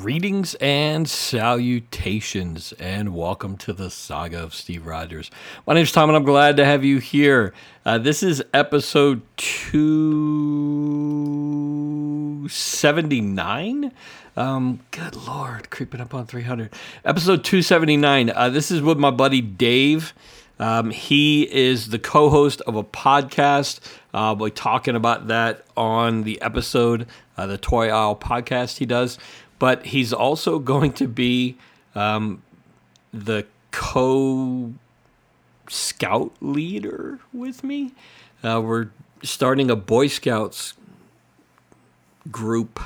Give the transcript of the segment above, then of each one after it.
Greetings and salutations, and welcome to the saga of Steve Rogers. My name is Tom, and I'm glad to have you here. Uh, this is episode 279. Um, good lord, creeping up on 300. Episode 279. Uh, this is with my buddy Dave. Um, he is the co host of a podcast. Uh, we're talking about that on the episode, uh, the Toy Aisle podcast he does but he's also going to be um, the co scout leader with me. Uh, we're starting a Boy Scouts group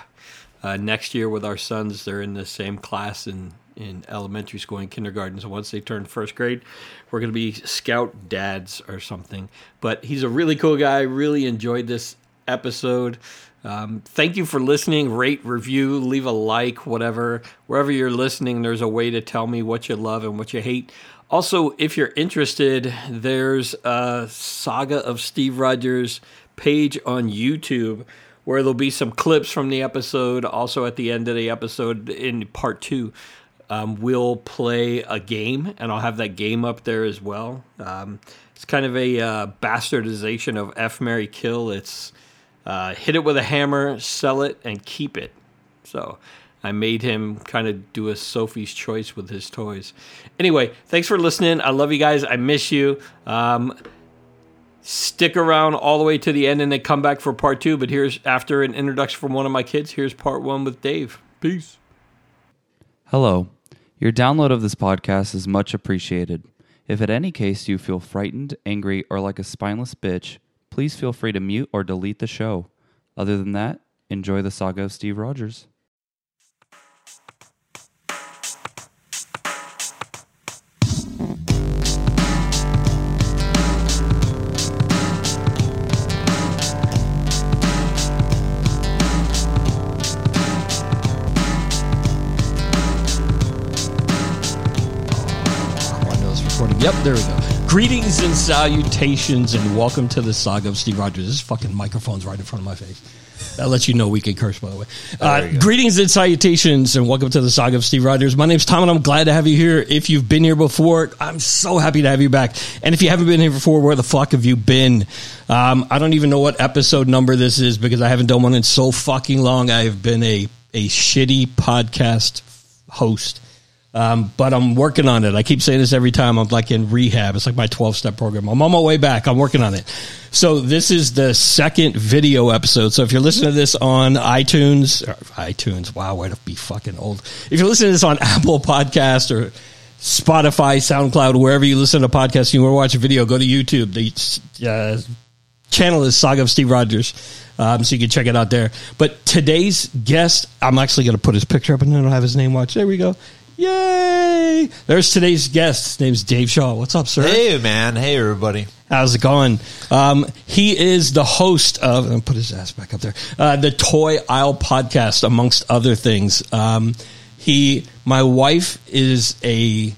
uh, next year with our sons. They're in the same class in, in elementary school and kindergarten. So once they turn first grade, we're going to be scout dads or something. But he's a really cool guy. Really enjoyed this episode. Um, thank you for listening. Rate, review, leave a like, whatever. Wherever you're listening, there's a way to tell me what you love and what you hate. Also, if you're interested, there's a Saga of Steve Rogers page on YouTube where there'll be some clips from the episode. Also, at the end of the episode, in part two, um, we'll play a game, and I'll have that game up there as well. Um, it's kind of a uh, bastardization of F Mary Kill. It's uh, hit it with a hammer, sell it, and keep it. So I made him kind of do a Sophie's choice with his toys. Anyway, thanks for listening. I love you guys. I miss you. Um, stick around all the way to the end and then come back for part two. But here's after an introduction from one of my kids. Here's part one with Dave. Peace. Hello. Your download of this podcast is much appreciated. If at any case you feel frightened, angry, or like a spineless bitch, please feel free to mute or delete the show. Other than that, enjoy the saga of Steve Rogers. Yep, there we go. Greetings and salutations, and welcome to the saga of Steve Rogers. This fucking microphone's right in front of my face. That lets you know we can curse, by the way. Uh, greetings and salutations, and welcome to the saga of Steve Rogers. My name's Tom, and I'm glad to have you here. If you've been here before, I'm so happy to have you back. And if you haven't been here before, where the fuck have you been? Um, I don't even know what episode number this is because I haven't done one in so fucking long. I've been a a shitty podcast host um, but I'm working on it. I keep saying this every time. I'm like in rehab. It's like my 12 step program. I'm on my way back. I'm working on it. So this is the second video episode. So if you're listening to this on iTunes, iTunes, wow, way to be fucking old. If you're listening to this on Apple Podcast or Spotify, SoundCloud, wherever you listen to podcasts, you want to watch a video, go to YouTube. The uh, channel is Saga of Steve Rogers. Um, so you can check it out there. But today's guest, I'm actually going to put his picture up and then I'll have his name watch. There we go. Yay! There's today's guest. His name's Dave Shaw. What's up, sir? Hey, man. Hey, everybody. How's it going? Um, he is the host of, and put his ass back up there, uh, the Toy Aisle podcast, amongst other things. Um, he, my wife is a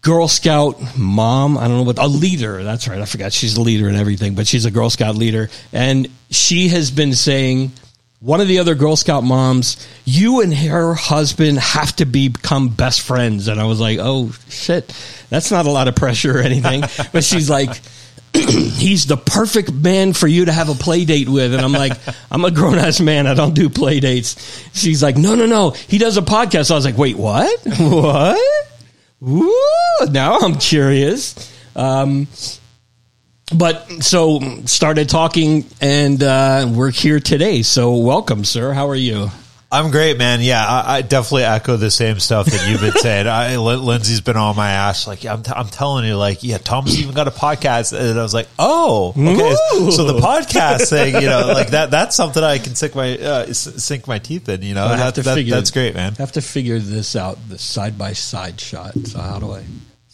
Girl Scout mom. I don't know what a leader. That's right. I forgot she's a leader and everything, but she's a Girl Scout leader, and she has been saying one of the other Girl Scout moms, you and her husband have to become best friends. And I was like, oh shit, that's not a lot of pressure or anything. but she's like, he's the perfect man for you to have a play date with. And I'm like, I'm a grown ass man. I don't do play dates. She's like, no, no, no. He does a podcast. I was like, wait, what? What? Ooh, now I'm curious. Um, but so started talking and uh, we're here today so welcome sir how are you I'm great, man. Yeah, I, I definitely echo the same stuff that you've been saying. I, Lindsay's been on my ass. Like, I'm, t- I'm telling you, like, yeah, Tom's even got a podcast. And I was like, oh, okay. Ooh. So the podcast thing, you know, like that, that's something I can sink my, uh, sink my teeth in, you know, I have that, to figure, that's great, man. I have to figure this out, the side by side shot. So how do I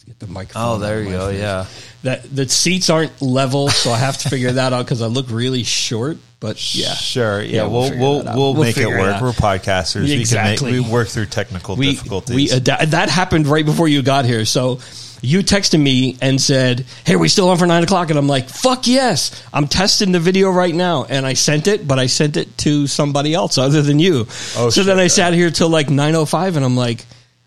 get the microphone? Oh, there you go. Face? Yeah that the seats aren't level, so I have to figure that out because I look really short. But yeah, sure, yeah, yeah we'll we'll we'll, we'll, we'll make it work. It We're podcasters. Exactly. We can make, we work through technical we, difficulties. We uh, that happened right before you got here, so you texted me and said, "Hey, are we still on for nine o'clock?" And I'm like, "Fuck yes!" I'm testing the video right now, and I sent it, but I sent it to somebody else other than you. Oh, so then. I sat here till like nine o five, and I'm like.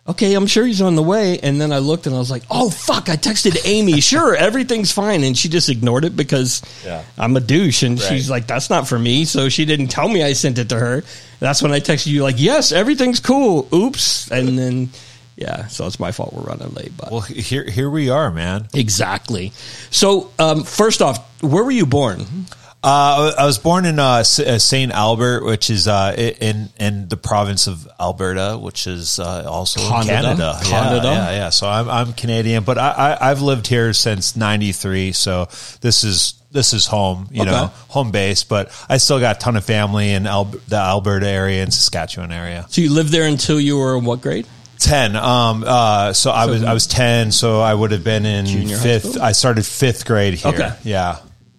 Okay, I'm sure he's on the way. And then I looked and I was like, oh, fuck, I texted Amy. Sure, everything's fine. And she just ignored it because Yeah. I'm a douche. And Right. she's like, that's not for me. So she didn't tell me I sent it to her. That's when I texted you, like, yes, everything's cool. Oops. And then, yeah, so it's my fault we're running late. But Well, here here we are, man. exactly. So, um, first off, where were you born? Uh, I was born in uh, uh, Saint Albert, which is uh, in in the province of Alberta, which is uh, also in Canada? Canada. Yeah, yeah, yeah. So I'm I'm Canadian, but I, I I've lived here since '93. So this is this is home, you Okay. know, home base. But I still got a ton of family in Al- the Alberta area and Saskatchewan area. So you lived there until you were in what grade? Ten. Um. Uh. So I was I was ten. So I would have been in fifth. I started fifth grade here. Okay. Yeah.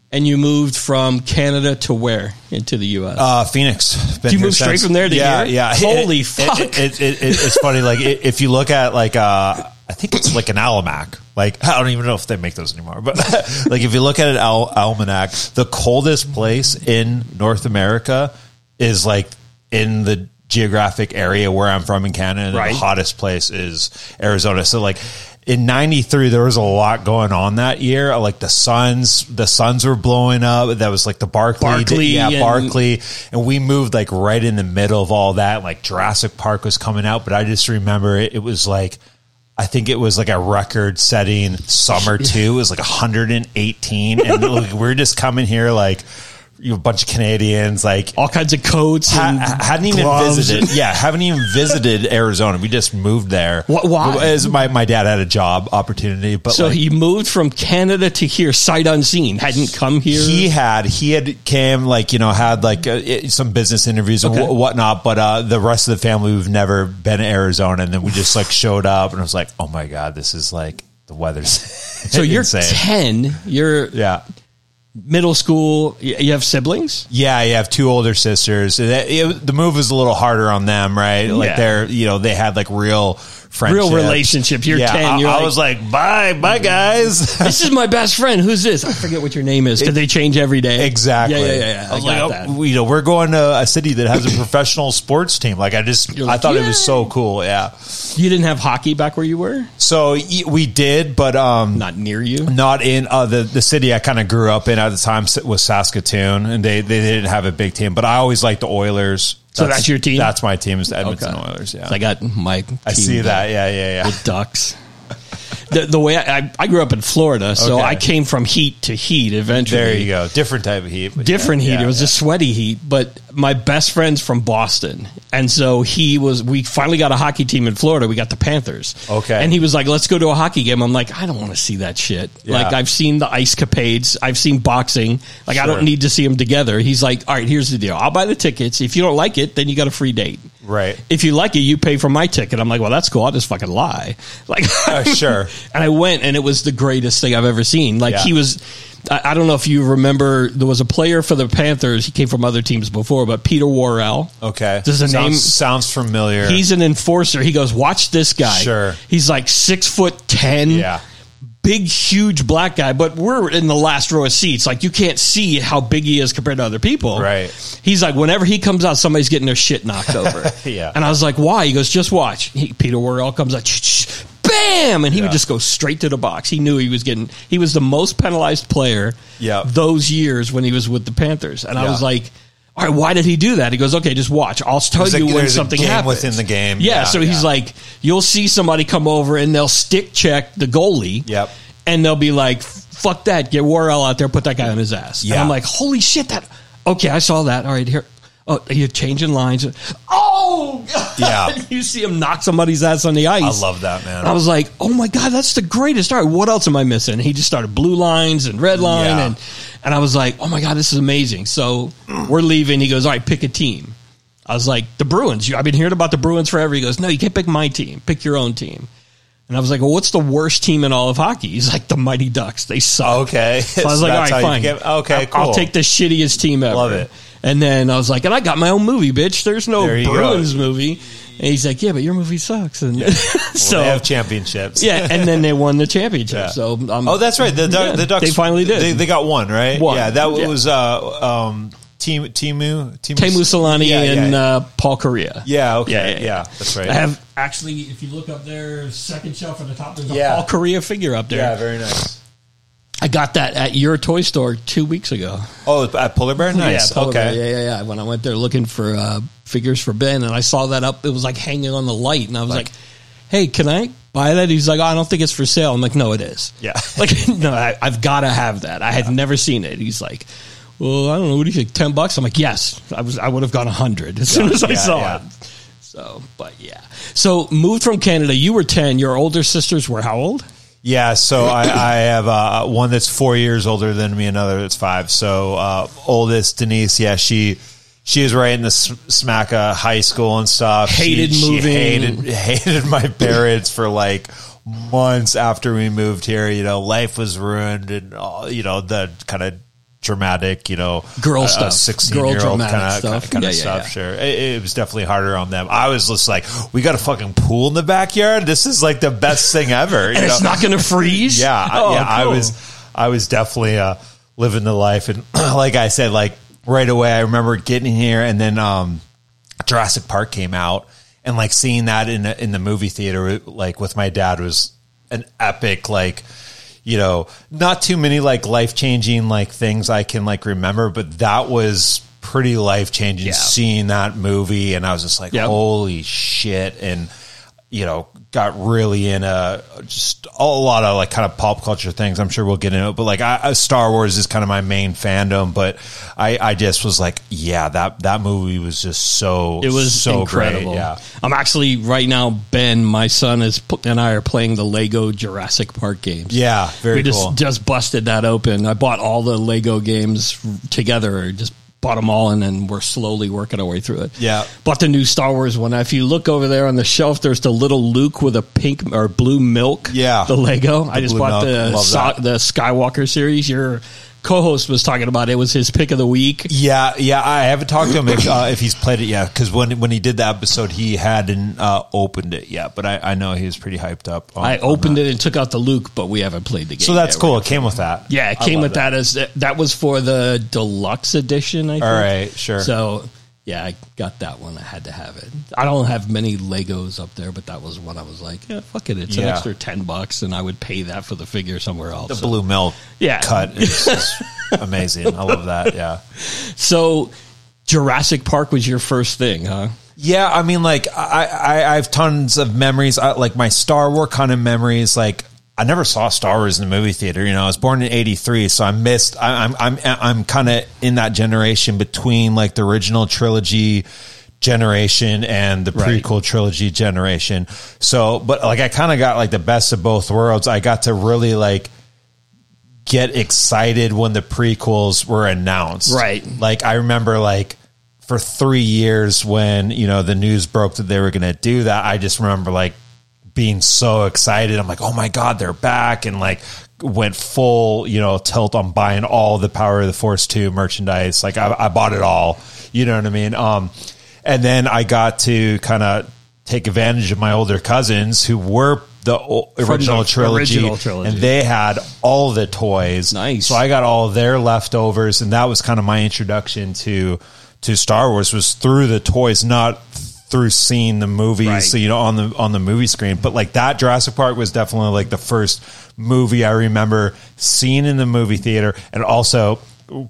And you moved from Canada to where into the U.S.? Uh, Phoenix. Been You moved straight from there to yeah, here? Yeah, Holy It- fuck. It, it, it, it, it's funny. Like if you look at like uh, I think it's like an almanac. Like I don't even know if they make those anymore. But like if you look at an al- almanac, the coldest place in North America is like in the geographic area where I'm from in Canada. And Right. The hottest place is Arizona. So like. In '93, there was a lot going on that year. Like the suns, the suns were blowing up. That was like the Barkley, Barkley yeah, and- Barkley and we moved like right in the middle of all that. Like Jurassic Park was coming out, but I just remember it, it was like. I think it was like a record setting summer too. It was like 118. And like, we're just coming here like you know, a bunch of Canadians, like All kinds of coats ha- and hadn't even visited. Yeah, haven't even visited Arizona. We just moved there. Wh- why? As my, my dad had a job opportunity, but So like, he moved from Canada to here, sight unseen. Hadn't come here. He had he had came like you know had like uh, some business interviews and Okay. wh- whatnot, but uh, the rest of the family we've never been to Arizona, and then we just like showed up, and I was like, oh my god, this is like the weather's so you're ten. You're yeah. Middle school. You have siblings. Yeah, you have two older sisters. It- it- the move was a little harder on them, right? Like Yeah. they're, you know, they had like real friendship, Real relationship. You're yeah, 10, I, you're I like- was like, bye, bye, guys. This is my best friend. Who's this? I forget what your name is because they change every day. Exactly. Yeah, yeah, yeah. yeah. I was got like, that. oh, you know, we're going to a city that has a professional sports team. Like, I just, You're I like, thought it was so cool. Yeah. You didn't have hockey back where you were. So we did, but um, Not near you. not in uh, the the city I kind of grew up in at the time was Saskatoon, and they they didn't have a big team. But I always liked the Oilers. So that's your team? That's my team. Is the Edmonton Okay. Oilers. Yeah. I got my. I team see that. Yeah, yeah, yeah. The Ducks. The, the way I, I, I grew up in Florida, so Okay. I came from heat to heat eventually. There you go. Different type of heat. but different yeah, heat. yeah, it was yeah. a sweaty heat, but my best friend's from Boston, and so he was. We finally got a hockey team in Florida. We got the Panthers. Okay. and he was like, "Let's go to a hockey game." I'm like, "I don't want to see that shit." Yeah. Like I've seen the ice capades, I've seen boxing. Like I Sure. don't need to see them together. He's like, "All right, here's the deal. I'll buy the tickets. If you don't like it, then you got a free date." Right. If you like it, you pay for my ticket. I'm like, well, that's cool. I'll just fucking lie. Like, Uh, sure. and I went, and it was the greatest thing I've ever seen. Like Yeah. he was, I, I don't know if you remember, there was a player for the Panthers. He came from other teams before, but Peter Worrell. Okay. Does the name- sounds familiar? He's an enforcer. He goes, watch this guy. Sure. He's like six foot ten. yeah. Big, huge black guy, but we're in the last row of seats. Like you can't see how big he is compared to other people. Right. He's like, whenever he comes out, somebody's getting their shit knocked over. Yeah. And I was like, why? He goes, just watch. He, Peter Worrell comes out, "Shh, shh, bam, and he Yeah. would just go straight to the box. He knew he was getting. He was the most penalized player. Yeah. Those years when he was with the Panthers, and I Yeah. was like. All right, why did he do that? He goes, okay, just watch. I'll tell There's a- you when something game happens within the game. Yeah, Yeah, so he's like, you'll see somebody come over and they'll stick check the goalie. Yep. And they'll be like, fuck that, get Worrell out there, put that guy on his ass. And Yeah. I'm like, holy shit, that. Okay, I saw that. All right, here. Oh, you're changing lines. Oh, Yeah. you see him knock somebody's ass on the ice. I love that, man. I was like, oh my god, that's the greatest. All right, what else am I missing? He just started blue lines and red line, Yeah. and and I was like, oh my god, this is amazing. So we're leaving. He goes, all right, pick a team. I was like, the Bruins. I've been hearing about the Bruins forever. He goes, no, you can't pick my team. Pick your own team. And I was like, well, what's the worst team in all of hockey? He's like, the Mighty Ducks. They suck. Okay. So I was So like, all right, fine. get- okay, I'll, I'll take the shittiest team ever. Love it. And then I was like, and I got my own movie, bitch. There's no you go. Bruins movie. And he's like, "Yeah, but your movie sucks." And Well, so they have championships. yeah, and then they won the championship. Yeah. So um, Oh, that's right. The, Duck- yeah, the Ducks. they finally did. They, they got one, right? One. Yeah, that Yeah. was uh, um, Tim, Teemu, Teemu, Teemu Selanne Yeah, and yeah. uh, Paul Kariya. yeah, okay, Yeah, yeah, yeah, yeah. that's right. I have actually, if you look up there, second shelf at the top, there's a Yeah. Paul Kariya figure up there. yeah, very nice. I got that at your toy store two weeks ago. Oh, at Polar Bear, nice. Yeah, Polar okay, Bear. Yeah, yeah, yeah. When I went there looking for uh, figures for Ben, and I saw that up, it was like hanging on the light, and I was like, "Hey, can I buy that?" He's like, oh, "I don't think it's for sale." I'm like, "No, it is." Yeah. Like, no, I, I've got to have that. I had never seen it. He's like, "Well, I don't know. What do you think? Ten bucks?" I'm like, "Yes." I was. I would have gone a hundred as soon as I yeah, saw yeah. it. So, but yeah. So moved from Canada. You were ten. Your older sisters were how old? Yeah, so I, I have uh, one that's four years older than me, another that's five. So uh, oldest Denise, yeah, she she was right in the smack of high school and stuff. Hated she, moving. She hated hated my parents for like months after we moved here. You know, life was ruined, and all, you know the kind of dramatic, you know, Girl uh, stuff. sixteen Girl year old kind of stuff. kind Yeah, of yeah, stuff. yeah. Sure, it, it was definitely harder on them. I was just like, we got a fucking pool in the backyard. This is like the best thing ever. And it's not going to freeze. Yeah, I- Oh, yeah. I was, I was definitely uh, living the life, and like I said, like right away, I remember getting here, and then um, Jurassic Park came out, and like seeing that in in the movie theater, like with my dad, was an epic like. You know, not too many like life changing like things I can like remember, but that was pretty life changing Yeah. seeing that movie, and I was just like, Yep. holy shit, and you know, got really in a just a lot of like kind of pop culture things. I'm sure we'll get into it, but like I, Star Wars is kind of my main fandom. But I, I just was like, yeah, that that movie was just so It was so incredible. Great. Yeah, I'm actually right now. Ben, my son, is and I are playing the Lego Jurassic Park games. yeah, very cool. we just cool. just busted that open. I bought all the Lego games together. Just bought them all, and then we're slowly working our way through it. Yeah. bought the new Star Wars one. If you look over there on the shelf, there's the little Luke with a pink or blue milk. Yeah. the Lego. I just bought milk. the so- the Skywalker series. Your co-host was talking about it. Was his pick of the week. Yeah, yeah. I haven't talked to him if, uh, if he's played it yet because when when he did the episode, he hadn't uh, opened it yet. But I, I know he was pretty hyped up. On, I opened that. it and took out the Luke, but we haven't played the game. So that's yet. cool. It came with that. Yeah, it I came with that. as that was for the deluxe edition. I think. All right, sure. So yeah, I got that one. I had to have it. I don't have many Legos up there, but that was one I was like, yeah, fuck it. It's an extra ten bucks, and I would pay that for the figure somewhere else. The So- blue milk Yeah. cut is amazing. I love that. Yeah. So Jurassic Park was your first thing, huh? Yeah, I mean, like I, I, I have tons of memories. I, like my Star Wars kind of memories. Like I never saw Star Wars in the movie theater. You know, I was born in '83, so I missed. I, I'm I'm I'm kind of in that generation between like the original trilogy generation and the Right. prequel trilogy generation. So, but like I kind of got like the best of both worlds. I got to really like get excited when the prequels were announced. Right. Like I remember like for 3 years when, you know, the news broke that they were going to do that, I just remember like being so excited. I'm like, "Oh my god, they're back." And like went full, you know, tilt on buying all the Power of the Force 2 merchandise. Like I, I bought it all. You know what I mean? Um and then I got to kind of take advantage of my older cousins who were the original, the trilogy, original trilogy. and they had all the toys. Nice. So I got all their leftovers, and that was kind of my introduction to to Star Wars was through the toys, not through seeing the movies, Right. so, you know, on the on the movie screen. But like that Jurassic Park was definitely like the first movie I remember seeing in the movie theater, and also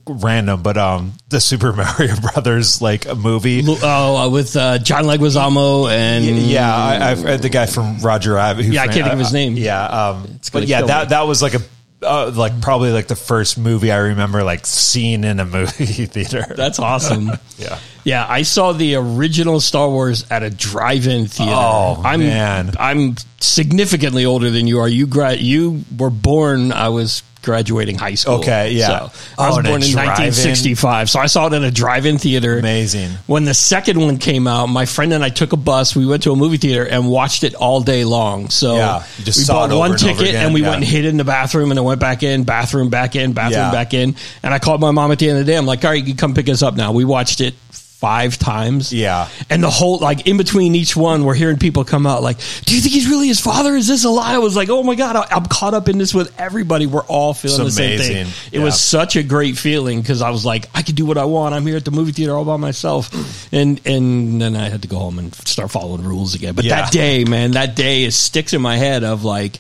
random, but um, the Super Mario Brothers like a movie. Oh, uh, with uh, John Leguizamo and Yeah, I, I've the guy from Roger Rabbit. Who Yeah, I can't think of his name. Yeah, um, but yeah, that me. that was like a uh, like probably like the first movie I remember like seeing in a movie theater. That's awesome. yeah, Yeah, I saw the original Star Wars at a drive-in theater. Oh, I'm, man. I'm significantly older than you are. You gra- you were born. I was graduating high school. Okay, yeah. So I was Oh, born in drive-in? 1965. So I saw it in a drive-in theater. amazing. When the second one came out, my friend and I took a bus. We went to a movie theater and watched it all day long. So Yeah, we bought one and ticket and we yeah. went and hid in the bathroom and then went back in, bathroom back in, bathroom Yeah. back in. And I called my mom at the end of the day. I'm like, all right, you can come pick us up now. We watched it five times. Yeah. And the whole, like, in between each one, we're hearing people come out like, do you think he's really his father? Is this a lie? I was like, oh my God, I- I'm caught up in this with everybody. We're all feeling It's the same thing. It Yeah. was such a great feeling because I was like, I can do what I want. I'm here at the movie theater all by myself. And, and then I had to go home and start following rules again. But Yeah. that day, man, that day is sticks in my head of like,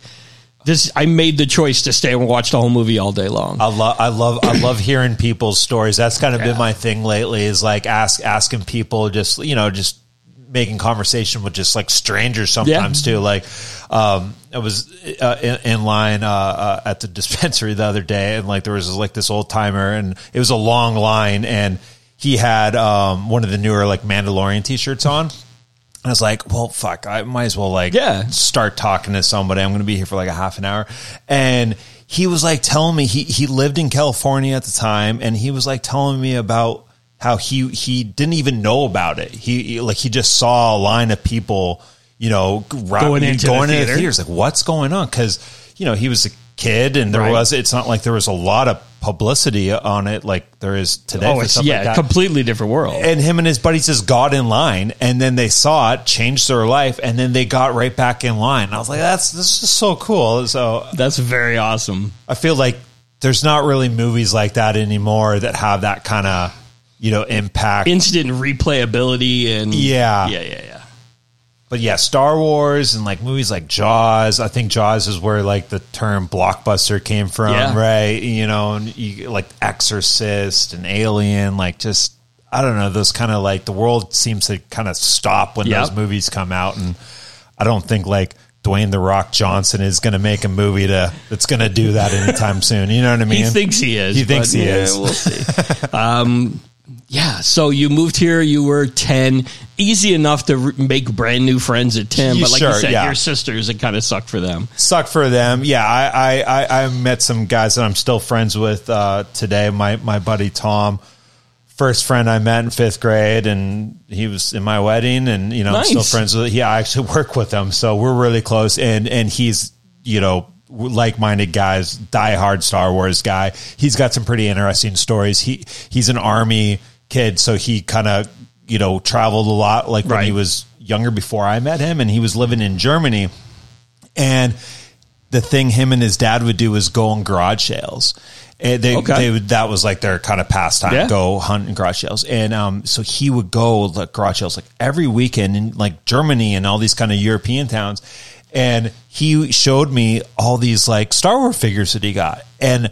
this, I made the choice to stay and watch the whole movie all day long. I love, I love, I love hearing people's stories. That's kind of Yeah. been my thing lately. Is like ask asking people, just you know, just making conversation with just like strangers sometimes too. Like, um, I was uh, in, in line uh, uh, at the dispensary the other day, and like there was like this old timer, and it was a long line, and he had um, one of the newer like Mandalorian t-shirts on. I was like, well, fuck, I might as well like Yeah. start talking to somebody. I'm going to be here for like a half an hour. And he was like telling me he, he lived in California at the time. And he was like telling me about how he, he didn't even know about it. He, he- like, he just saw a line of people, you know, Going into the going into theater. theaters. Like, what's going on? Cause, you know, he was a kid and there Right. was, it's not like there was a lot of publicity on it like there is today. oh, it's, yeah, like completely different world. and him and his buddies just got in line and then they saw it changed their life and then they got right back in line i was like that's this is so cool so That's very awesome. i feel like there's not really movies like that anymore that have that kind of you know impact Instant replayability and Yeah. yeah, yeah, yeah. But yeah star wars and like movies like jaws i think jaws is where like the term blockbuster came from Yeah. right you know and you, like exorcist and alien like just i don't know those kind of like the world seems to kind of stop when Yep. those movies come out and i don't think like Dwayne the Rock Johnson is going to make a movie to that's going to do that anytime soon. You know what I mean? He thinks he is. He thinks he yeah, is. We'll see. um, yeah. So you moved here. You were ten. Easy enough to re- make brand new friends at ten. You- But like sure, you said, yeah. your sisters, it kind of sucked for them. suck for them. Yeah, I, I, I, I met some guys that I'm still friends with uh, today. My my buddy Tom, first friend I met in fifth grade, and he was in my wedding, and you know I'm still friends with. Yeah, I actually work with him, so we're really close. And and he's you know like minded guys, die-hard Star Wars guy. He's got some pretty interesting stories. He he's an army kid, so he kind of you know traveled a lot, like when Right. he was younger before I met him, and he was living in Germany. And the thing him and his dad would do was go on garage sales. And they, Okay. they would, that was like their kind of pastime, Yeah. go hunt in garage sales. And um, so he would go like garage sales like every weekend in like Germany and all these kind of European towns. And he showed me all these like Star Wars figures that he got. And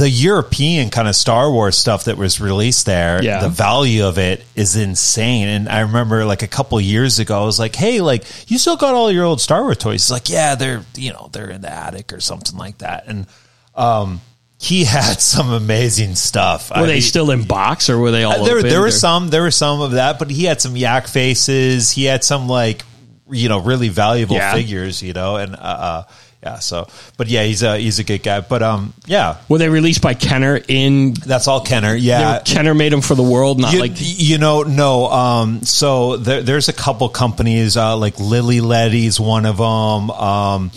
the European kind of Star Wars stuff that was released there, Yeah. the value of it is insane. And I remember like a couple years ago, I was like, "Hey, like you still got all your old Star Wars toys?" He's like, "Yeah, they're you know they're in the attic or something like that." And um, he had some amazing stuff. Were they still in box or were they all? There, there or- were some, there were some of that, but he had some yak faces. He had some like, you know, really valuable Yeah. figures, you know, and uh, uh, yeah. So, but yeah, he's a he's a good guy. But um, yeah, Were they released by Kenner in? that's all Kenner. Yeah, were- Kenner made them for the world, not you, like you know, no. Um, so there, there's a couple companies uh, like Lili Ledy's one of them. Um,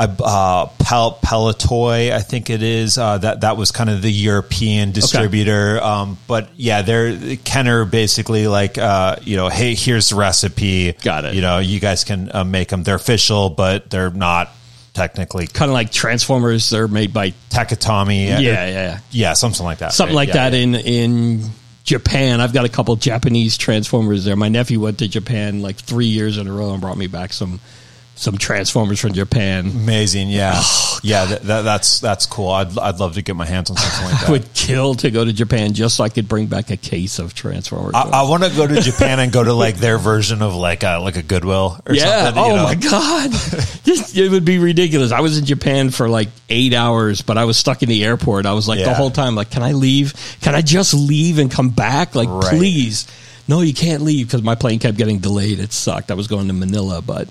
I, uh, Pel- Palitoy, I think it is. Uh, that that was kind of the European distributor. Um, but yeah, they're Kenner basically like uh, you know, hey, here's the recipe. Got it. You know, you guys can uh, make them. They're official, but they're not technically kind of like Transformers. They're made by Takatomi. Uh, yeah, yeah, yeah. yeah, something like that. something right? like Yeah, that yeah. in in Japan. I've got a couple Japanese Transformers there. My nephew went to Japan like three years in a row and brought me back some some Transformers from Japan. Amazing, yeah, Oh, yeah. That, that, that's that's cool. I'd I'd love to get my hands on something like I that. would kill to go to Japan just so I could bring back a case of Transformers. I, I want to go to Japan and go to like their version of like a like a Goodwill or yeah. something. Oh you know? my god. It would be ridiculous. I was in Japan for like eight hours, but I was stuck in the airport. I was like the whole time, like, can I leave? Can I just leave and come back? Like, Right. please. No, you can't leave because my plane kept getting delayed. It sucked. I was going to Manila, but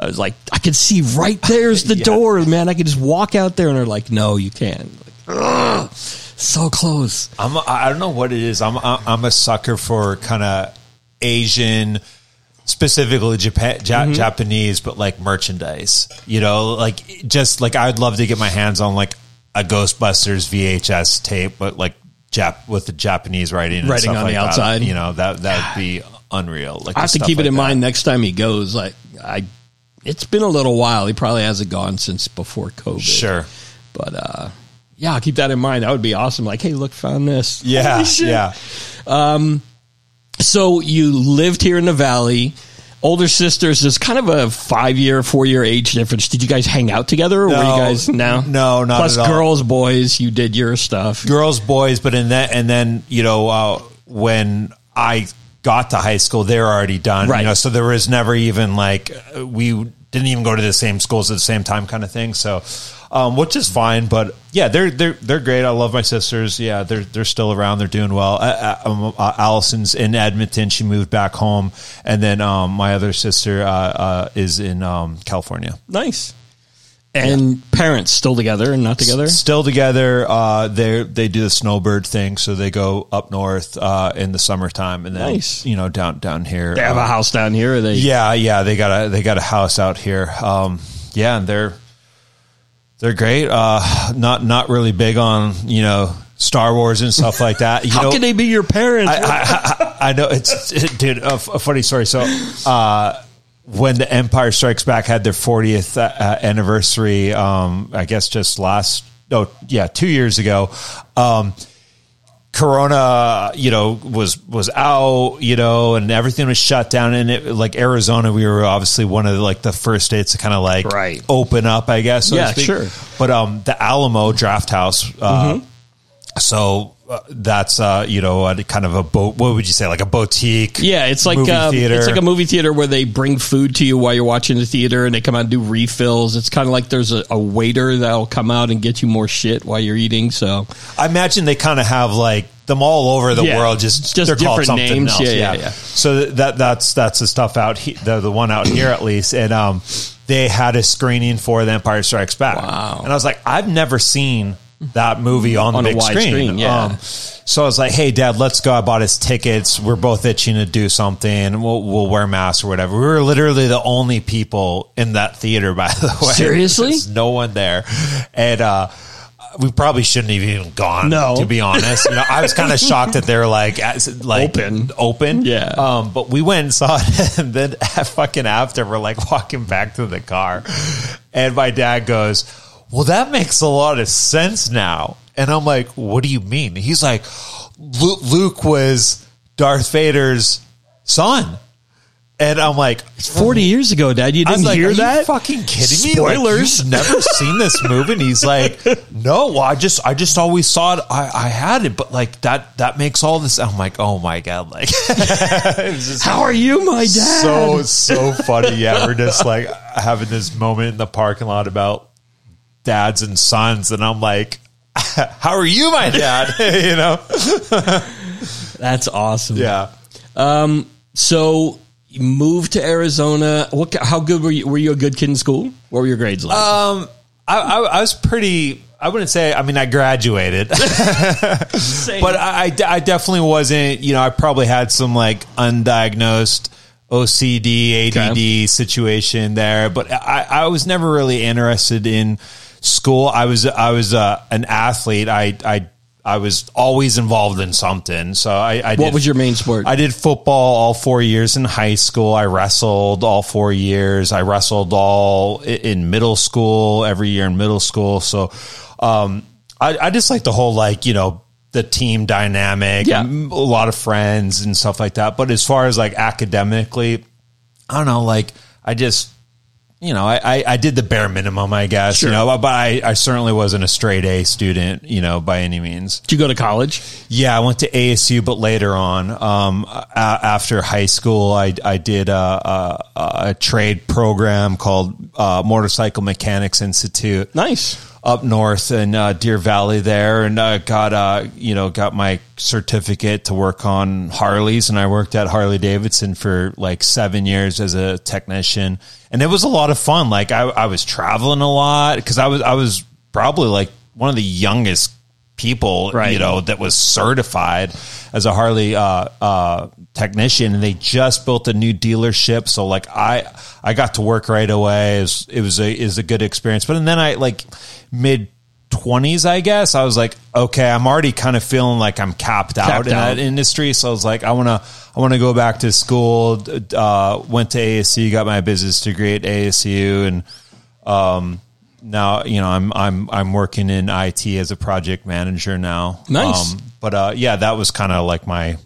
I was like, I can see right there's the Yeah. door, man. I can just walk out there, and they're like, no, you can't. Like, so close. I'm a, I don't know what it is. I'm a, I'm a sucker for kind of Asian, specifically Japan, ja- Mm-hmm. Japanese, but like merchandise. You know, like just like I'd love to get my hands on like a Ghostbusters VHS tape, but like Jap with the Japanese writing, and Writing stuff on like the that. outside. You know that that would be unreal. Like I have to keep it in that. mind next time he goes. Like I, it's been a little while. He probably hasn't gone since before COVID. Sure. but uh, yeah, I'll keep that in mind. That would be awesome. Like, hey, look, found this. Yeah, yeah. So you lived here in the valley. Older sisters, there's kind of a five year, four year age difference. Did you guys hang out together, or were you guys no, No, not Plus, at all. girls, boys, you did your stuff. girls, boys, but in that, and then you know uh, when I got to high school, they're already done. Right. You know, so there was never even like we didn't even go to the same schools at the same time, kind of thing. So, um, which is fine. But yeah, they're they're they're great. I love my sisters. Yeah, they're they're still around. They're doing well. Uh, uh, uh, Allison's in Edmonton. She moved back home, and then um, my other sister uh, uh, is in um, California. Nice. And parents still together and not together? Still together. Uh, they they do the snowbird thing, so they go up north uh, in the summertime, and then Nice. you know down down here. They have uh, a house down here. Or they Yeah, yeah, they got a they got a house out here. Um, yeah, and they're they're great. Uh, not not really big on you know Star Wars and stuff like that. You How know, can they be your parents? I know it's it, dude. A, f- a funny story. So, uh, when the Empire Strikes Back had their 40th uh, anniversary, um, I guess just last, no, yeah, two years ago, um, Corona, you know, was was out, you know, and everything was shut down. And it, like Arizona, we were obviously one of the, like the first states to kind of like Right. open up, I guess. So to Yeah, speak. sure. But um, the Alamo Drafthouse, uh, Mm-hmm. so uh, that's uh, you know a, kind of a boat. What would you say, like a boutique? yeah, it's like movie um, it's like a movie theater where they bring food to you while you're watching the theater, and they come out and do refills. It's kind of like there's a, a waiter that'll come out and get you more shit while you're eating. So I imagine they kind of have like them all over the Yeah, world. Just, just they're called something names. else. Yeah, yeah, yeah. So that that's that's the stuff out here. The, the one out here at least, and um, they had a screening for The Empire Strikes Back. Wow. And I was like, I've never seen that movie on, On the big screen. screen, yeah. Um, so I was like, "Hey, Dad, let's go." I bought his tickets. We're both itching to do something. We'll, we'll wear masks or whatever. We were literally the only people in that theater, by the way. Seriously? There's no one there, and uh, we probably shouldn't have even gone. No. to be honest, you know, I was kind of shocked that they're like like Open. open. Yeah. Um, but we went and saw it, and then fucking after, we're like walking back to the car, and my dad goes, "Well, that makes a lot of sense now." And I'm like, "What do you mean?" He's like, "Luke was Darth Vader's son," and I'm like, forty years ago, Dad, you didn't like, hear Are that? You fucking kidding me? Like, Spoilers. you've never seen this movie? And he's like, no, I just, I just always saw it. I, I had it, but like that, that makes all this. I'm like, oh my god, like, How are you, my dad? so so funny. Yeah, we're just like having this moment in the parking lot about dads and sons, and I'm like, how are you, my dad? you know? That's awesome. Yeah. Um, so you moved to Arizona. What? How good were you? Were you a good kid in school? What were your grades like? Um, I, I, I was pretty. I wouldn't say. I mean, I graduated, but I, I, definitely wasn't. You know, I probably had some like undiagnosed OCD, ADD Okay. situation there. But I, I was never really interested in school. I was I was uh, an athlete. I I I was always involved in something. So I, I what was your main sport? I did football all four years in high school. I wrestled all four years. I wrestled all in middle school, every year in middle school. So, um, I, I just like the whole, like, you know, the team dynamic, Yeah. a lot of friends and stuff like that. But as far as like academically, I don't know, like, I just, you know, I, I, I did the bare minimum, I guess, you know, but I, I certainly wasn't a straight A student, you know, by any means. Did you go to college? Yeah, I went to ASU, but later on, um, a- after high school, I, I did a, a, a trade program called uh, Motorcycle Mechanics Institute Nice. Up north in uh, Deer Valley there, and uh, got uh, you know got my certificate to work on Harleys, and I worked at Harley Davidson for like seven years as a technician, and it was a lot of fun. Like I, I was traveling a lot because I was I was probably like one of the youngest people Right. you know that was certified as a Harley uh, uh, technician, and they just built a new dealership. So like I I got to work right away. It was, it was a is a good experience. But and then I like mid twenties, I guess, I was like, okay, I'm already kind of feeling like I'm capped out Capped in out. that industry. So I was like, I want to, I want to go back to school. Uh, went to ASU, got my business degree at ASU, and um, now you know I'm I'm I'm working in IT as a project manager now. Nice. Um, but uh, yeah, that was kind of like my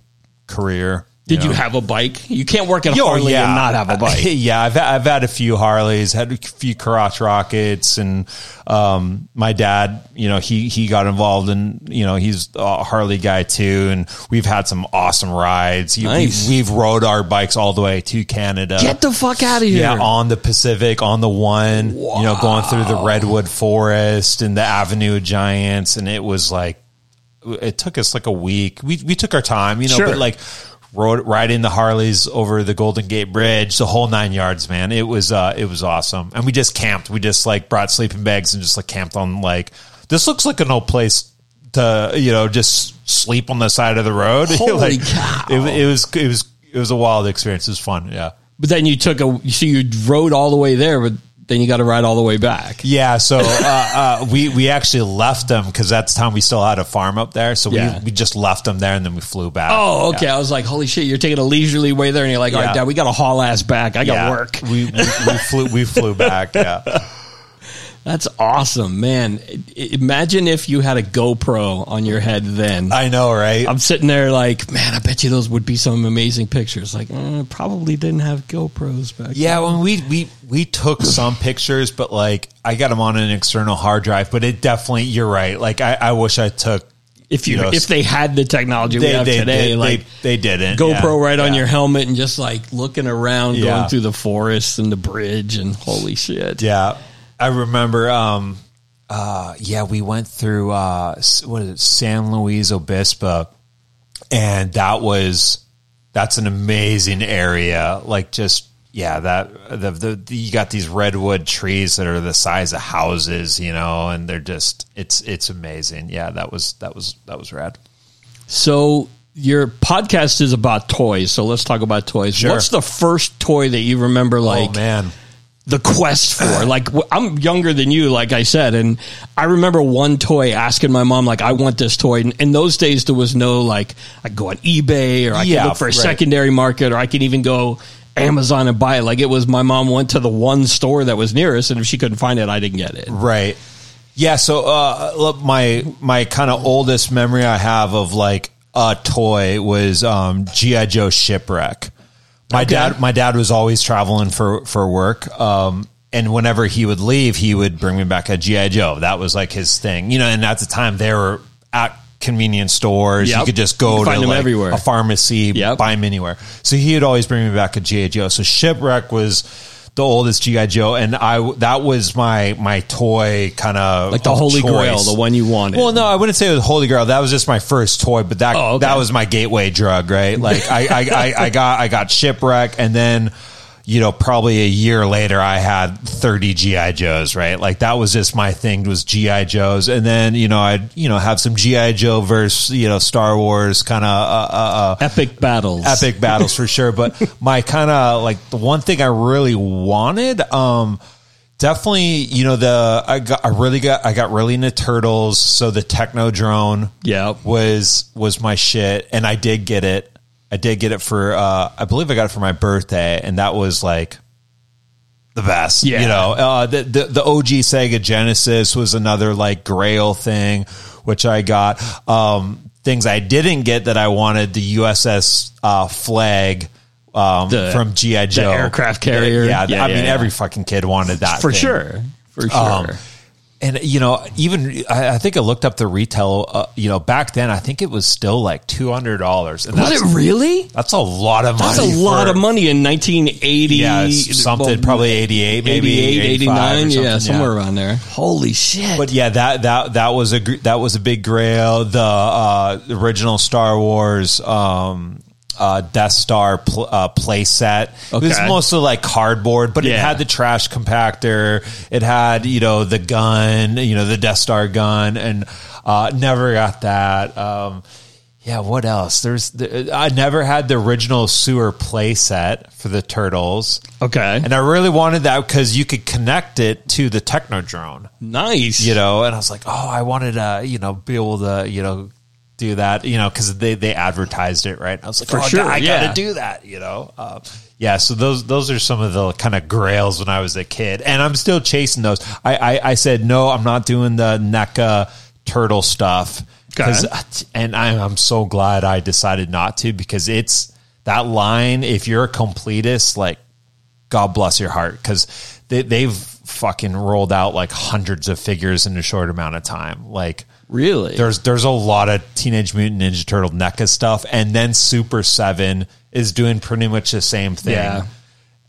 career. Did you know. have a bike? You can't work at Yo, Harley and not have a bike. yeah, I've I've had a few Harleys, had a few crotch rockets, and um, my dad, you know, he he got involved in, you know, he's a Harley guy too, and we've had some awesome rides. Nice. We've, we've rode our bikes all the way to Canada. Get the fuck out of here. yeah, on the Pacific, on the one, you know, going through the redwood forest and the Avenue of Giants, and it was like it took us like a week. We we took our time, you know, Sure. but like rode riding the Harleys over the Golden Gate Bridge, the whole nine yards, man. It was uh it was awesome. And we just camped. We just like brought sleeping bags and just like camped on like this looks like an old place to you know just sleep on the side of the road. Holy Like, cow. It, it was it was it was a wild experience. It was fun. Yeah. But then you took a, so you rode all the way there, but then you got to ride all the way back. Yeah, so uh, uh, we we actually left them because that's the time we still had a farm up there. So Yeah. we, we just left them there and then we flew back. Oh, okay. Yeah. I was like, holy shit, you're taking a leisurely way there, and you're like, all right, Yeah. dad, we got to haul ass back. I got work. We, we we flew we flew back. Yeah, That's awesome, man. Imagine if you had a GoPro on your head then. I know, right? I'm sitting there like, man, I bet you those would be some amazing pictures. Like, eh, probably didn't have GoPros back. yeah, when we we we took some pictures, but like I got them on an external hard drive. But it definitely, you're right. Like I, I wish I took. If you, You know, if they had the technology we They have they, today, they, like they, didn't GoPro yeah, right on your helmet and just like looking around, Yeah. going through the forest and the bridge, and holy shit. Yeah, I remember. Um, uh, yeah, we went through uh, what is it, San Luis Obispo, and that was that's an amazing area. Like just yeah, that the, the, the you got these redwood trees that are the size of houses, you know, and they're just it's it's amazing. Yeah, that was that was that was rad. So your podcast is about toys. So let's talk about toys. Sure. What's the first toy that you remember? Like oh man, the quest for. Like I'm younger than you, like I said, and I remember one toy asking my mom, like, "I want this toy." And in those days, there was no like I could go on eBay or I Yeah, could look for a right. secondary market or I could even go Amazon and buy it. Like it was my mom went to the one store that was nearest, and if she couldn't find it, I didn't get it. Right. Yeah. So, uh, my my kind of oldest memory I have of like a toy was um, GI Joe shipwreck. My Okay. dad, my dad was always traveling for for work. Um, and whenever he would leave, he would bring me back a GI Joe. That was like his thing, you know. And at the time, they were at convenience stores. You could just go to like a pharmacy, Yep. buy them anywhere. So he would always bring me back a GI Joe. So shipwreck was the oldest GI Joe, and I that was my my toy kind of Like the Holy Grail, the one you wanted. Well, no, I wouldn't say it was Holy Grail. That was just my first toy, but that Oh, okay. that was my gateway drug, right? Like I, I, I, I got I got shipwreck, and then you know probably a year later I had thirty GI Joes, right? Like that was just my thing was GI Joes, and then you know I'd you know have some GI Joe versus you know Star Wars kind of uh, uh, uh, Epic battles. epic battles for sure. But my kind of like the one thing I really wanted, um, definitely, you know, the I got I really got I got really into turtles. So the Technodrone, Yep. was was my shit, and I did get it. I did get it for uh, I believe I got it for my birthday, and that was like the best. Yeah. You know, uh, the, the the OG Sega Genesis was another like Grail thing, which I got. Um, things I didn't get that I wanted the USS uh, Flagg. Um, The- from GI Joe, aircraft carrier. Yeah, Yeah, I yeah, mean, yeah. every fucking kid wanted that for thing. sure. For sure. Um, and you know, even I, I think I looked up the retail. Uh, you know, back then I think it was still like two hundred dollars. Was it really? That's a lot of money. That's a lot for- of money in 1980. Yeah, something well, probably eighty eight, maybe 88, 89. Yeah, somewhere around there. Holy shit. But yeah, that that that was a that was a big grail. The uh, original Star Wars um, uh, Death Star pl- uh, play set. It was mostly like cardboard, but it had the trash compactor. It had you know the gun, you know the Death Star gun, and uh, never got that. Um, yeah, what else? There's the, I never had the original sewer play set for the turtles. Okay. And I really wanted that because you could connect it to the Technodrone. nice. you know. And I was like, oh, I wanted to, you know, be able to, you know, do that, you know, because they they advertised it, right? I was like, For oh, sure, I yeah. got to do that, you know. Uh, yeah, so those those are some of the kind of grails when I was a kid, and I'm still chasing those. I I, I said no, I'm not doing the NECA turtle stuff. 'Cause- Okay. and I'm, I'm so glad I decided not to because it's that line. If you're a completist, like God bless your heart, because they, they've fucking rolled out like hundreds of figures in a short amount of time. Like Really? there's there's a lot of Teenage Mutant Ninja Turtle NECA stuff, and then Super Seven is doing pretty much the same thing. Yeah.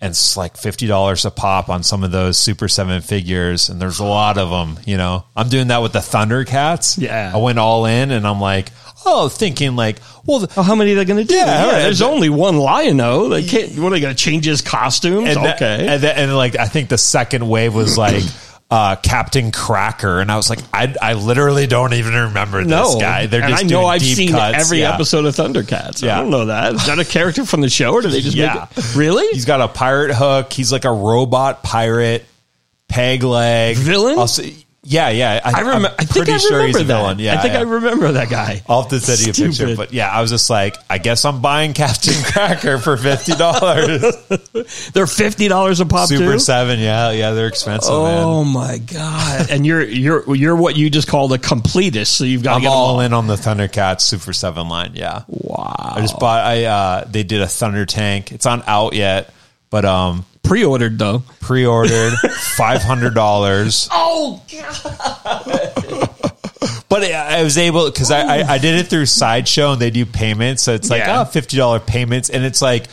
And it's like fifty dollars a pop on some of those Super Seven figures, and there's a lot of them. You know, I'm doing that with the Thundercats. Yeah. I went all in, and I'm like, oh, thinking like, well, Oh, how many are they going to do? Yeah, right. there's only one Lion-O. They can't. What are they going to change his costumes? and that- okay. and, then- and like I think the second wave was like uh, Captain Cracker, and I was like, I, I literally don't even remember this no, guy. They're and just I know I've seen cuts. every Yeah. episode of Thundercats. Yeah. I don't know that. Is that a character from the show, or do they just Yeah. make it? Really? He's got a pirate hook. He's like a robot pirate, peg leg Villain? Yeah, yeah. I remember. I'm I think pretty I sure remember he's a that. villain. Yeah, I think yeah. I remember that guy. I'll have to send you a picture. But yeah, I was just like, I guess I'm buying Captain Cracker for fifty dollars. They're fifty dollars a pop Super too. Seven, yeah, yeah, they're expensive, Oh man. my god! and you're you're you're what you just called a completist. So you've got to I'm get them all in on the Thundercats Super Seven line. Yeah, Wow! I just bought. I uh, they did a Thunder Tank. It's not out yet, but um, pre-ordered though. pre-ordered five hundred dollars. Oh god. But I I was able because I, I I did it through Sideshow and they do payments, so it's like Yeah. oh, fifty dollar payments, and it's like.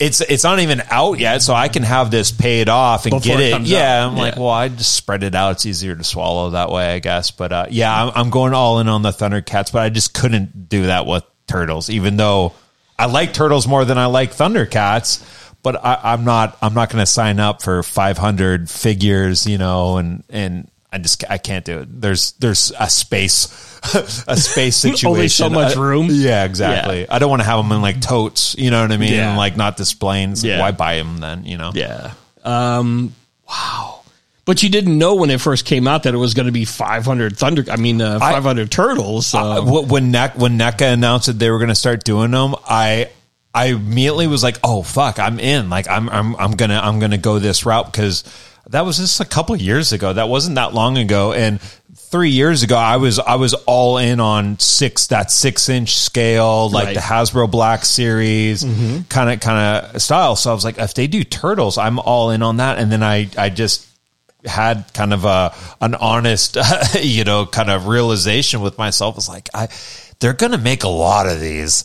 It's it's not even out yet, so I can have this paid off and Before get it it. yeah, out. I'm like, well, I just spread it out. It's easier to swallow that way, I guess. But uh, yeah, I'm, I'm going all in on the Thundercats, but I just couldn't do that with Turtles, even though I like Turtles more than I like Thundercats. But I, I'm not I'm not going to sign up for 500 figures, you know, and and I just I can't do it. There's there's a space a space situation. Only so much room. yeah, exactly. I don't want to have them in like totes. You know what I mean? Yeah. And like not displaying. Like, Yeah. why buy them then? You know? yeah. Um. Wow. But you didn't know when it first came out that it was going to be 500 thunder. I mean, uh, 500 turtles. So. Uh, wh- when NEC, when NECA announced that they were going to start doing them, I I immediately was like, oh fuck, I'm in. Like I'm I'm I'm gonna I'm gonna go this route because that was just a couple of years ago. That wasn't that long ago, and three years ago, I was I was all in on six that six inch scale, like Right. the Hasbro Black Series kind of kind of style. So I was like, if they do turtles, I'm all in on that. And then I I just had kind of a an honest, you know, kind of realization with myself. It's like I, they're to make a lot of these,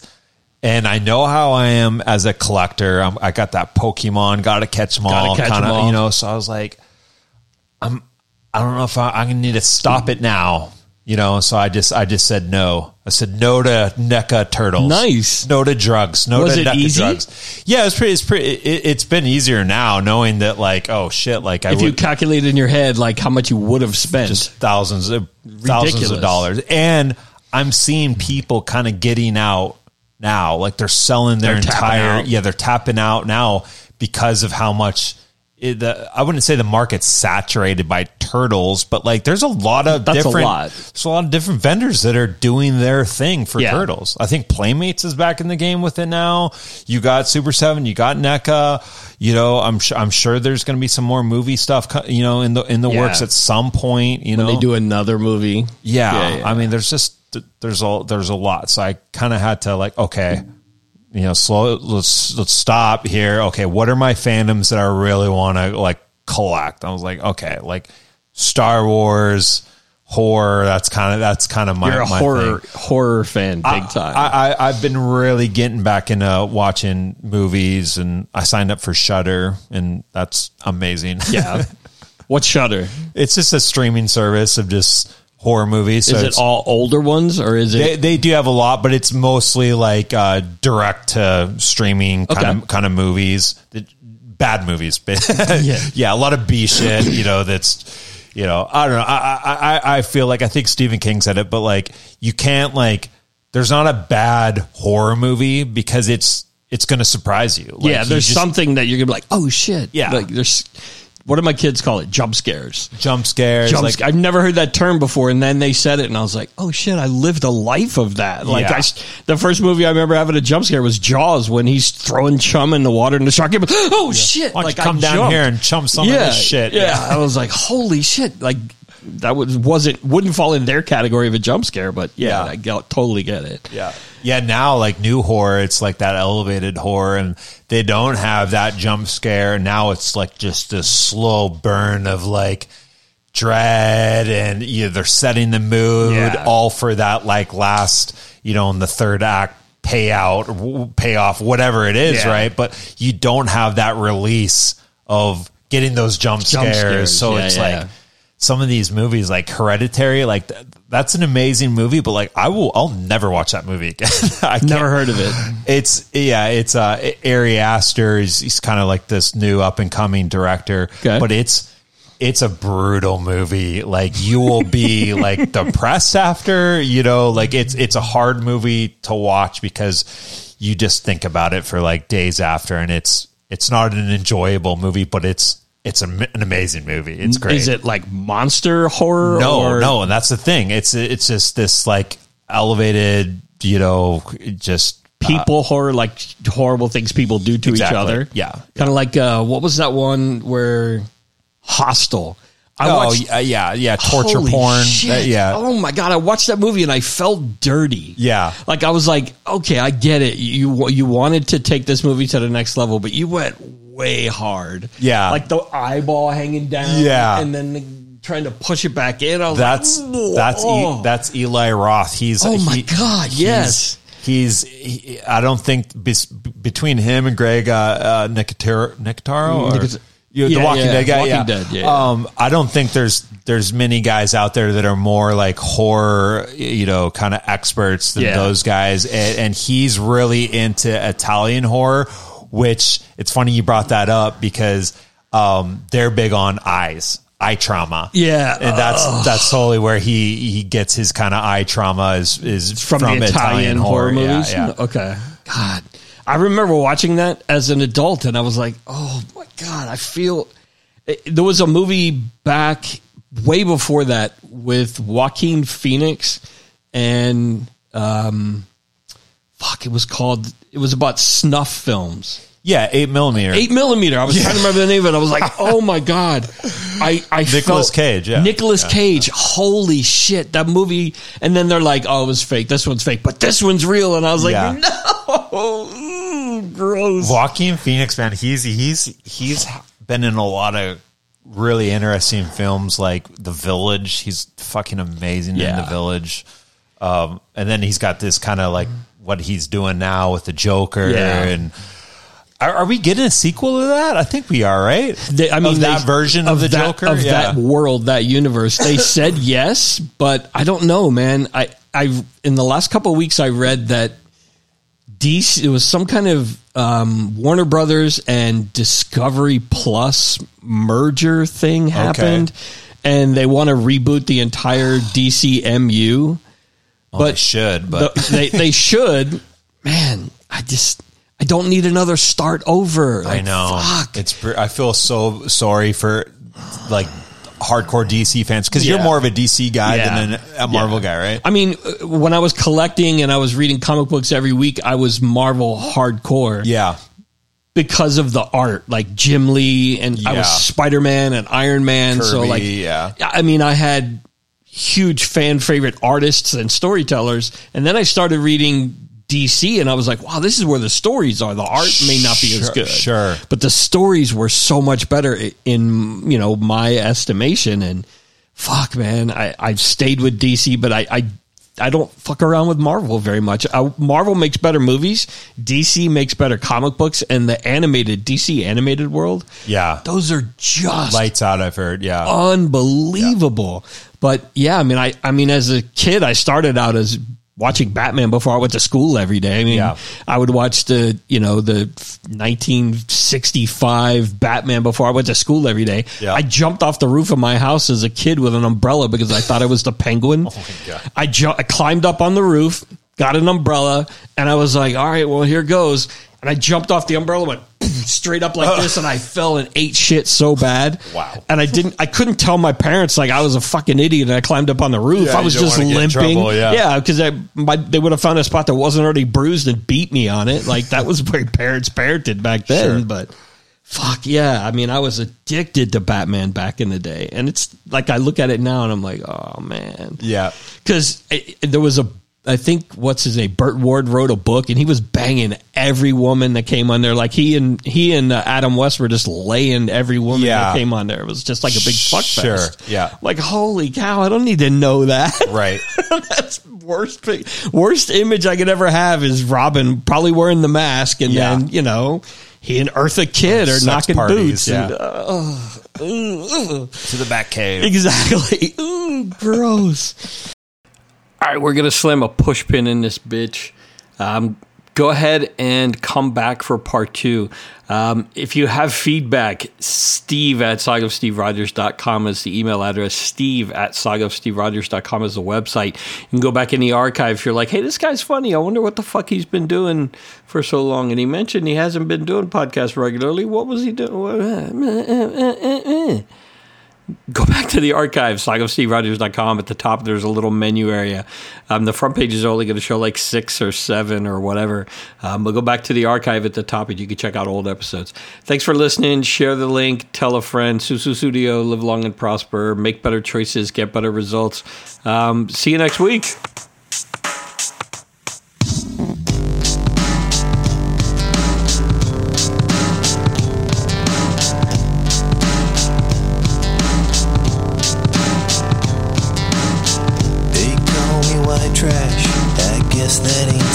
and I know how I am as a collector. I'm, I got that Pokemon, got to catch them all, kind of, you know. So I was like, I'm, I don't know if I, to need to stop it now. You know, so I just I just said no. I said no to NECA turtles. Nice. No to drugs. No Was to NECA easy? drugs. Yeah, it's pretty. It's pretty. It, it's been easier now, knowing that like, oh shit, like I if you would, calculate in your head like how much you would have spent. just thousands of thousands of dollars. And I'm seeing people kind of getting out now. Like they're selling their They're entire yeah, they're tapping out now because of how much it, the I wouldn't say the market's saturated by turtles, but like there's a lot of That's a different lot. there's a lot of different vendors that are doing their thing for Yeah. turtles. I think Playmates is back in the game with it now. You got Super Seven, you got NECA. You know, I'm sure I'm sure there's going to be some more movie stuff, you know, in the in the Yeah. works at some point. You when know, they do another movie. Yeah, yeah. I mean, there's just there's a there's a lot. So I kind of had to like, okay, you know, slow. Let's let's stop here. Okay, what are my fandoms that I really want to like collect? I was like, okay, like Star Wars, horror. That's kind of that's kind of my You're a my horror thing. horror fan, big time. I, I I've been really getting back into watching movies, and I signed up for Shudder, and that's amazing. yeah. What's Shudder? it's just a streaming service of just horror movies. So Is it all older ones or is it? They, they do have a lot, but it's mostly like uh, direct to streaming kind Okay. of kind of movies, bad movies. Yeah. yeah, a lot of B shit. You know, that's you know, I don't know. I, I I feel like I think Stephen King said it, but like you can't like there's not a bad horror movie because it's it's going to surprise you. Like, yeah, you there's just something that you're gonna be like, oh shit. Yeah. Like there's what do my kids call it? Jump scares. jump scares. Jump like, sc- I've never heard that term before, and then they said it, and I was like, "Oh shit! I lived a life of that." Like, Yeah. I the first movie I remember having a jump scare was Jaws when he's throwing chum in the water, and the shark came. Oh shit! why don't like come I down jumped. here and chum some yeah, of this shit? Yeah. I was like, "Holy shit!" Like that was wasn't wouldn't fall in their category of a jump scare, but yeah, Yeah. I get, totally get it. Yeah. Yeah, now like new horror, it's like that elevated horror and they don't have that jump scare. Now it's like just this slow burn of like dread and you know, they're setting the mood Yeah. all for that like last, you know, in the third act payout, payoff, whatever it is, Yeah. right? But you don't have that release of getting those jump, Jump scares. scares. So it's like. Some of these movies like hereditary like th- that's an amazing movie but like i will i'll never watch that movie again i Never heard of it. it's yeah it's uh ari aster is he's kind of like this new up and coming director Okay. but it's it's a brutal movie like you will be like depressed after you know like it's it's a hard movie to watch because you just think about it for like days after and it's it's not an enjoyable movie but it's it's a, an amazing movie it's great Is it like monster horror? no, or- no, and that's the thing. It's it's just this like elevated, you know, just people horror, like horrible things people do to Exactly. each other. Yeah. kind of like uh, what was that one where Hostel? I oh watched yeah, yeah, yeah, torture porn. That- yeah, Oh my god! I watched that movie and I felt dirty. Yeah. Like I was like, okay, I get it. You you wanted to take this movie to the next level, but you went way hard. Yeah. Like the eyeball hanging down. Yeah. And then the, trying to push it back in. I was that's like, that's oh. e, that's Eli Roth. He's Oh my he- God, yes. He's, he, I don't think bes, between him and Greg uh, uh, Nicotero, Nicotero or you, Yeah, the Walking yeah, Dead guy, Walking yeah. Dead, yeah. Um, I don't think there's there's many guys out there that are more like horror, you know, kind of experts than Yeah. those guys, and, and he's really into Italian horror. Which it's funny you brought that up because um, they're big on eyes, eye trauma. Yeah. and that's that's totally where he he gets his kind of eye trauma is is from, the Italian, horror, movies. Yeah, yeah. Okay. God, I remember watching that as an adult, and I was like, "Oh my god!" I feel there was a movie back way before that with Joaquin Phoenix, and um, fuck, it was called. It was about snuff films. Yeah, eight millimeter. Eight millimeter. I was trying to remember the name of it. I was like, oh my god, I I Nicolas felt- Cage, yeah. Nicolas Cage. Holy shit, that movie. And then they're like, oh, it was fake. This one's fake, but this one's real. And I was like, Yeah. no, gross. Joaquin Phoenix, man, he's he's he's been in a lot of really interesting films like The Village. He's fucking amazing in The Village. Um, and then he's got this kind of like what he's doing now with the Joker. Yeah. And are, are we getting a sequel to that? I think we are, right? They- I mean, of that they- version of, the that, Joker, of yeah. that world, that universe. They said yes, but I don't know, man. I I in the last couple of weeks I read that DC it was some kind of um, Warner Brothers and Discovery Plus merger thing happened, and they want to reboot the entire DCMU. Well, they should, but The- they they should. Man, I just I don't need another start over. I know Fuck. it's. I feel so sorry for like hardcore DC fans because you're more of a DC guy Yeah. than a Marvel Yeah. guy, right? I mean, uh, when I was collecting and I was reading comic books every week, I was Marvel hardcore yeah, because of the art, like Jim Lee, and I was Spider Man and Iron Man. so, like, yeah. I mean, I had huge fan favorite artists and storytellers, and then I started reading DC, and I was like, wow, this is where the stories are. The art may not be as good, sure. but the stories were so much better in you know my estimation. And fuck, man, I I've stayed with DC, but I I. I don't fuck around with Marvel very much. I, Marvel makes better movies. DC makes better comic books, and the animated DC animated world. yeah. Those are just Lights out. I've heard. Yeah, unbelievable. But yeah, I mean, I I mean, as a kid, I started out as watching Batman before I went to school every day. I mean, Yeah. I would watch the you know the 1965 Batman before I went to school every day. Yeah. I jumped off the roof of my house as a kid with an umbrella because I thought it was the Penguin. Oh. I ju- I climbed up on the roof. got an umbrella, and I was like, all right, well, here goes. And I jumped off the umbrella, went straight up like this, and I fell and ate shit so bad. Wow. And I didn't, I couldn't tell my parents like I was a fucking idiot and I climbed up on the roof. Yeah, I was just wanna get in limping. trouble, yeah. yeah, because I, my, they would have found a spot that wasn't already bruised and beat me on it. Like that was where parents parented back then. Sure. But fuck yeah, I mean, I was addicted to Batman back in the day, and it's like I look at it now and I'm like, oh man, Yeah. because there was a I think what's his name Burt Ward wrote a book and he was banging every woman that came on there like he and he and uh, Adam West were just laying every woman Yeah. that came on there it was just like a big fuck Sure, fest yeah. like holy cow I don't need to know that Right. that's worst worst image I could ever have is Robin probably wearing the mask and Yeah. then you know he and Eartha Kitt are Sex knocking parties, boots yeah. and, uh, uh, To the back cave. exactly Ooh, gross All right, we're gonna slam a push pin in this bitch. Um, go ahead and come back for part two. Um, if you have feedback, steve at sagaofsteverogers.com is the email address. Steve at sagaofsteverogers.com is the website. You can go back in the archive if you're like, hey, this guy's funny. I wonder what the fuck he's been doing for so long. And he mentioned he hasn't been doing podcasts regularly. What was he doing? go back to the archives, sagaofsteverogers.com. At the top, there's a little menu area. Um, the front page is only going to show like six or seven or whatever. Um, but go back to the archive at the top and you can check out old episodes. Thanks for listening. Share the link. Tell a friend. Susu Studio. Live long and prosper. Make better choices. Get better results. Um, see you next week.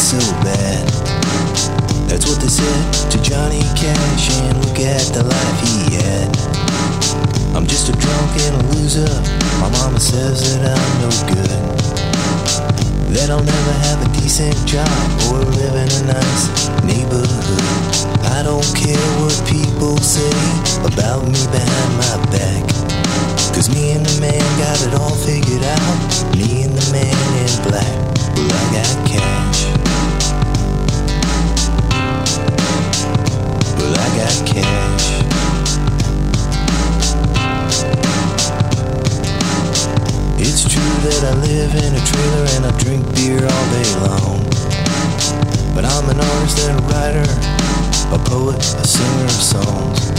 So bad. That's what they said to Johnny Cash, and look at the life he had. I'm just a drunk and a loser. My mama says that I'm no good. That I'll never have a decent job or live in a nice neighborhood. I don't care what people say about me behind my back. Cause me and the man got it all figured out. Me and the man in black. Well, I got cash. Well, I got cash. It's true that I live in a trailer and I drink beer all day long. But I'm an artist and a writer, a poet, a singer of songs.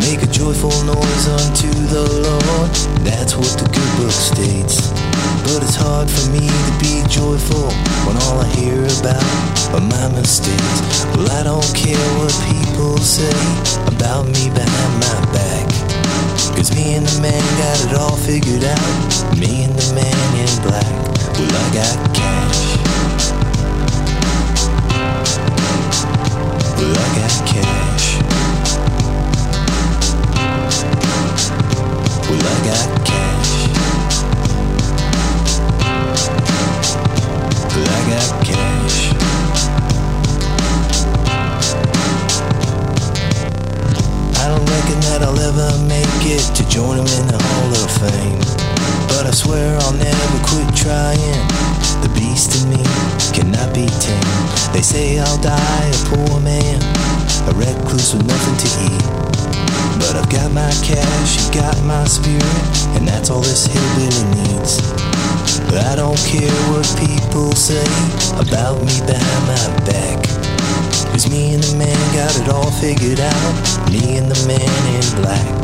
Make a joyful noise unto the Lord. That's what the good book states. But it's hard for me to be joyful when all I hear about are my mistakes. Well, I don't care what people say about me behind my back. Cause me and the man got it all figured out. Me and the man in black. Well, I got cash. Well, I got cash. Well, I got cash. Join him in the Hall of Fame. But I swear I'll never quit trying. The beast in me cannot be tamed. They say I'll die a poor man, a recluse with nothing to eat. But I've got my cash, you got my spirit, and that's all this hillbilly needs. But I don't care what people say about me behind my back. Cause me and the man got it all figured out. Me and the man in black.